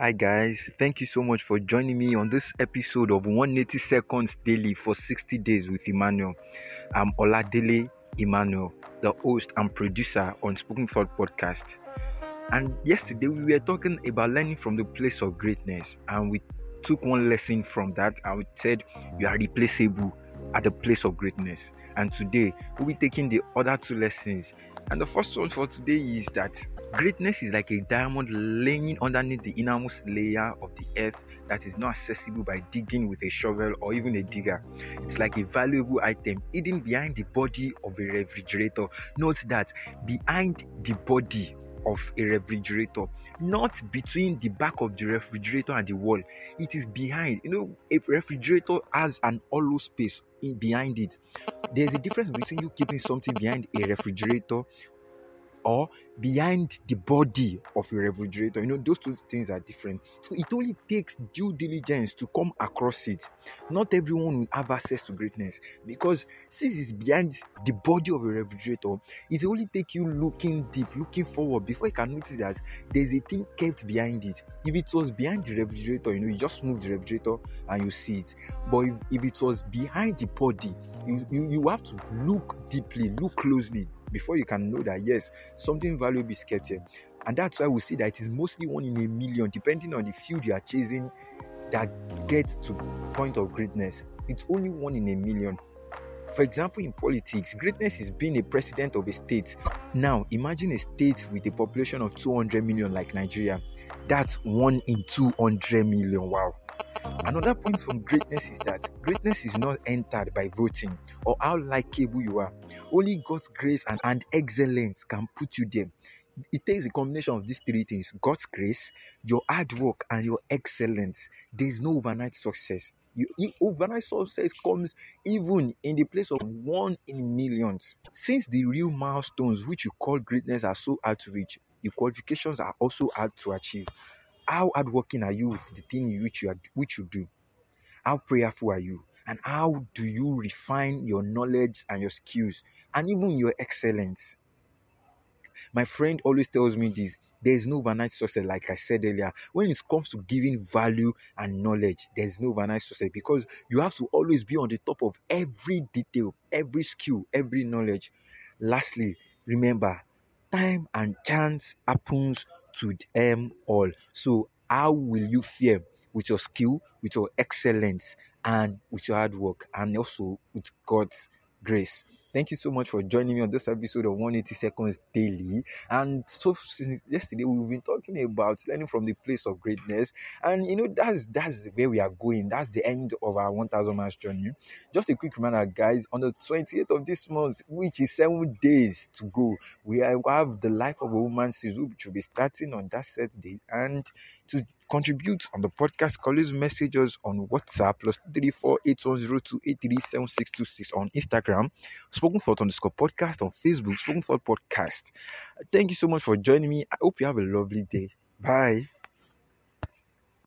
Hi guys, thank you so much for joining me on this episode of 180 Seconds Daily for 60 Days with Emmanuel. I'm Oladele Emmanuel, the host and producer on Spoken Thought Podcast. And yesterday we were talking about learning from the place of greatness, and we took one lesson from that and we said you are replaceable at the place of greatness. And today we'll be taking the other two lessons. And the first one for today is that greatness is like a diamond laying underneath the innermost layer of the earth that is not accessible by digging with a shovel or even a digger. It's like a valuable item hidden behind the body of a refrigerator. Note that behind the body of a refrigerator, not between the back of the refrigerator and the wall. It is behind. You know, a refrigerator has an hollow space in behind it. There's a difference between you keeping something behind a refrigerator or behind the body of a refrigerator. You know, those two things are different. So it only takes due diligence to come across it. Not everyone will have access to greatness because since it's behind the body of a refrigerator, it only takes you looking deep, looking forward before you can notice that there's a thing kept behind it. If it was behind the refrigerator, you know, you just move the refrigerator and you see it. But if, if it was behind the body, you, you, you have to look deeply, look closely before you can know that yes, something valuable is kept here. And that's why we see that it is mostly one in a million, depending on the field you are chasing, that gets to point of greatness. It's only one in a million. For example, in politics, greatness is being a president of a state. Now, imagine a state with a population of 200 million like Nigeria. That's one in 200 million. Wow. Another point from greatness is that greatness is not entered by voting or how likable you are. Only God's grace and, and excellence can put you there. It takes a combination of these three things God's grace, your hard work, and your excellence. There is no overnight success. You, overnight success comes even in the place of one in millions. Since the real milestones which you call greatness are so hard to reach, the qualifications are also hard to achieve. How hardworking are you with the thing which you are, which you do? How prayerful are you? And how do you refine your knowledge and your skills and even your excellence? My friend always tells me this there is no overnight success, like I said earlier. When it comes to giving value and knowledge, there is no overnight success because you have to always be on the top of every detail, every skill, every knowledge. Lastly, remember time and chance happens to them all. So, how will you fare with your skill, with your excellence, and with your hard work, and also with God's grace? Thank you so much for joining me on this episode of 180 Seconds Daily. And so since yesterday we've been talking about learning from the place of greatness, and you know that's that's where we are going. That's the end of our 1,000 miles journey. Just a quick reminder, guys. On the 28th of this month, which is seven days to go, we have the life of a woman series, which will be starting on that Saturday, and to contribute on the podcast, call us message us on WhatsApp plus 34810283766 on Instagram, Spoken Thought underscore podcast on Facebook, Spoken Thought Podcast. Thank you so much for joining me. I hope you have a lovely day. Bye.